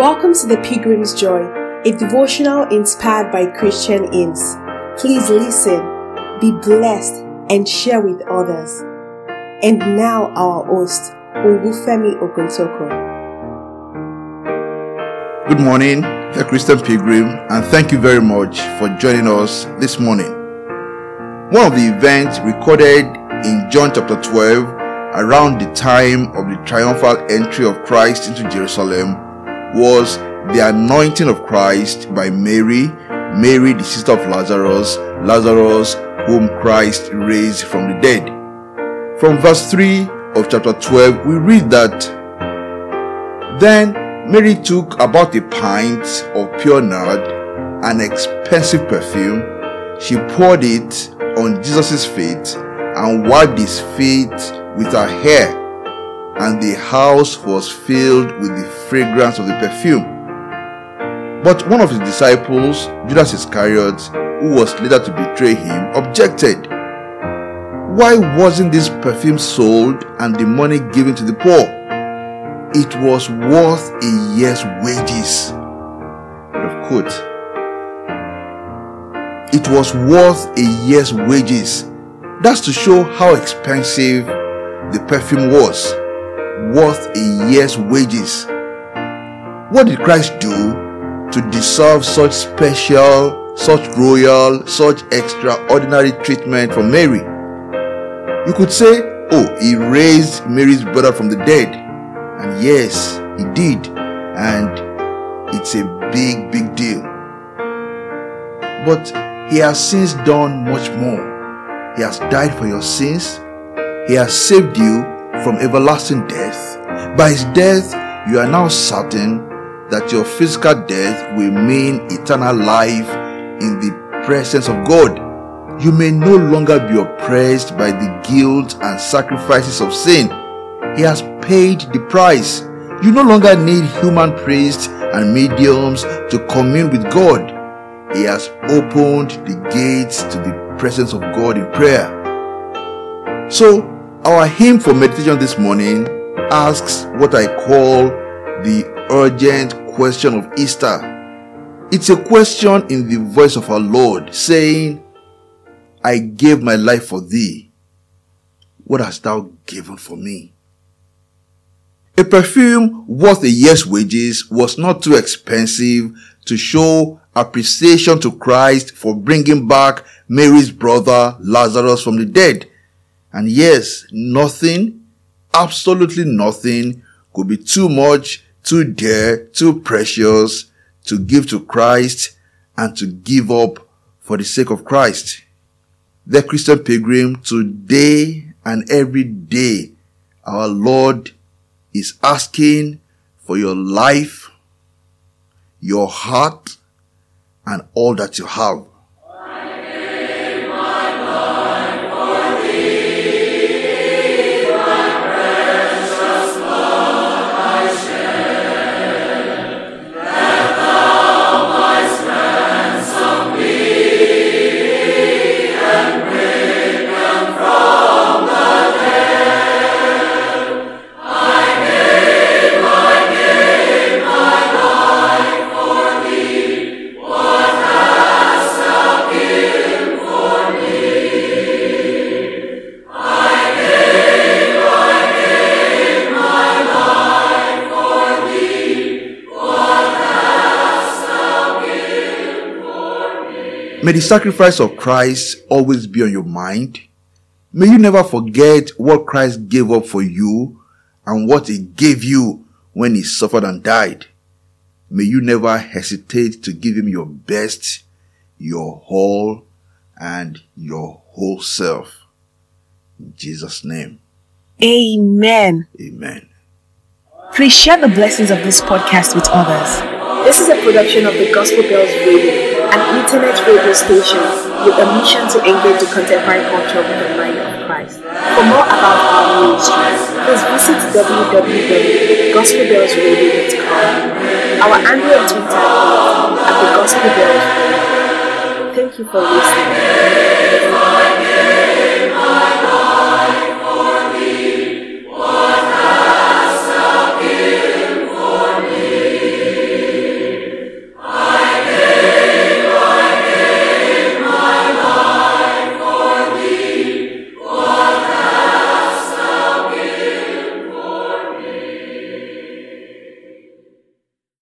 Welcome to The Pilgrim's Joy, a devotional inspired by Christian hymns. Please listen, be blessed, and share with others. And now, our host, Olufemi Oguntoko. Good morning, the Christian Pilgrim, and thank you very much for joining us this morning. One of the events recorded in John chapter 12 around the time of the triumphal entry of Christ into Jerusalem was the anointing of Christ by Mary, Mary, the sister of Lazarus, Lazarus, whom Christ raised from the dead. From verse 3 of chapter 12, we read that Then Mary took about a pint of pure nard, an expensive perfume. She poured it on Jesus' feet and wiped his feet with her hair and the house was filled with the fragrance of the perfume. But one of his disciples, Judas Iscariot, who was later to betray him, objected. Why wasn't this perfume sold and the money given to the poor? It was worth a year's wages. Of quote. It was worth a year's wages. That's to show how expensive the perfume was worth a year's wages. What did Christ do to deserve such special, such royal, such extraordinary treatment from Mary? You could say, oh, he raised Mary's brother from the dead. And yes, he did. And it's a big, big deal. But he has since done much more. He has died for your sins. He has saved you from everlasting death. By his death, you are now certain that your physical death will mean eternal life in the presence of God. You may no longer be oppressed by the guilt and sacrifices of sin. He has paid the price. You no longer need human priests and mediums to commune with God. He has opened the gates to the presence of God in prayer. So, our hymn for meditation this morning asks what I call the urgent question of Easter. It's a question in the voice of our Lord saying, I gave my life for thee. What hast thou given for me? A perfume worth a year's wages was not too expensive to show appreciation to Christ for bringing back Mary's brother Lazarus from the dead. And yes, nothing, absolutely nothing could be too much, too dear, too precious to give to Christ and to give up for the sake of Christ. The Christian pilgrim today and every day, our Lord is asking for your life, your heart, and all that you have. May the sacrifice of Christ always be on your mind. May you never forget what Christ gave up for you and what he gave you when he suffered and died. May you never hesitate to give him your best, your whole, and your whole self. In Jesus' name. Amen. Amen. Please share the blessings of this podcast with others. This is a production of the Gospel Bells Radio an internet radio station with a mission to engage the contemporary culture with the mind of Christ. For more about our ministry, please visit www.gospelbellsradio.com. Our annual Twitter at the Gospel Bells Radio. Thank you for listening.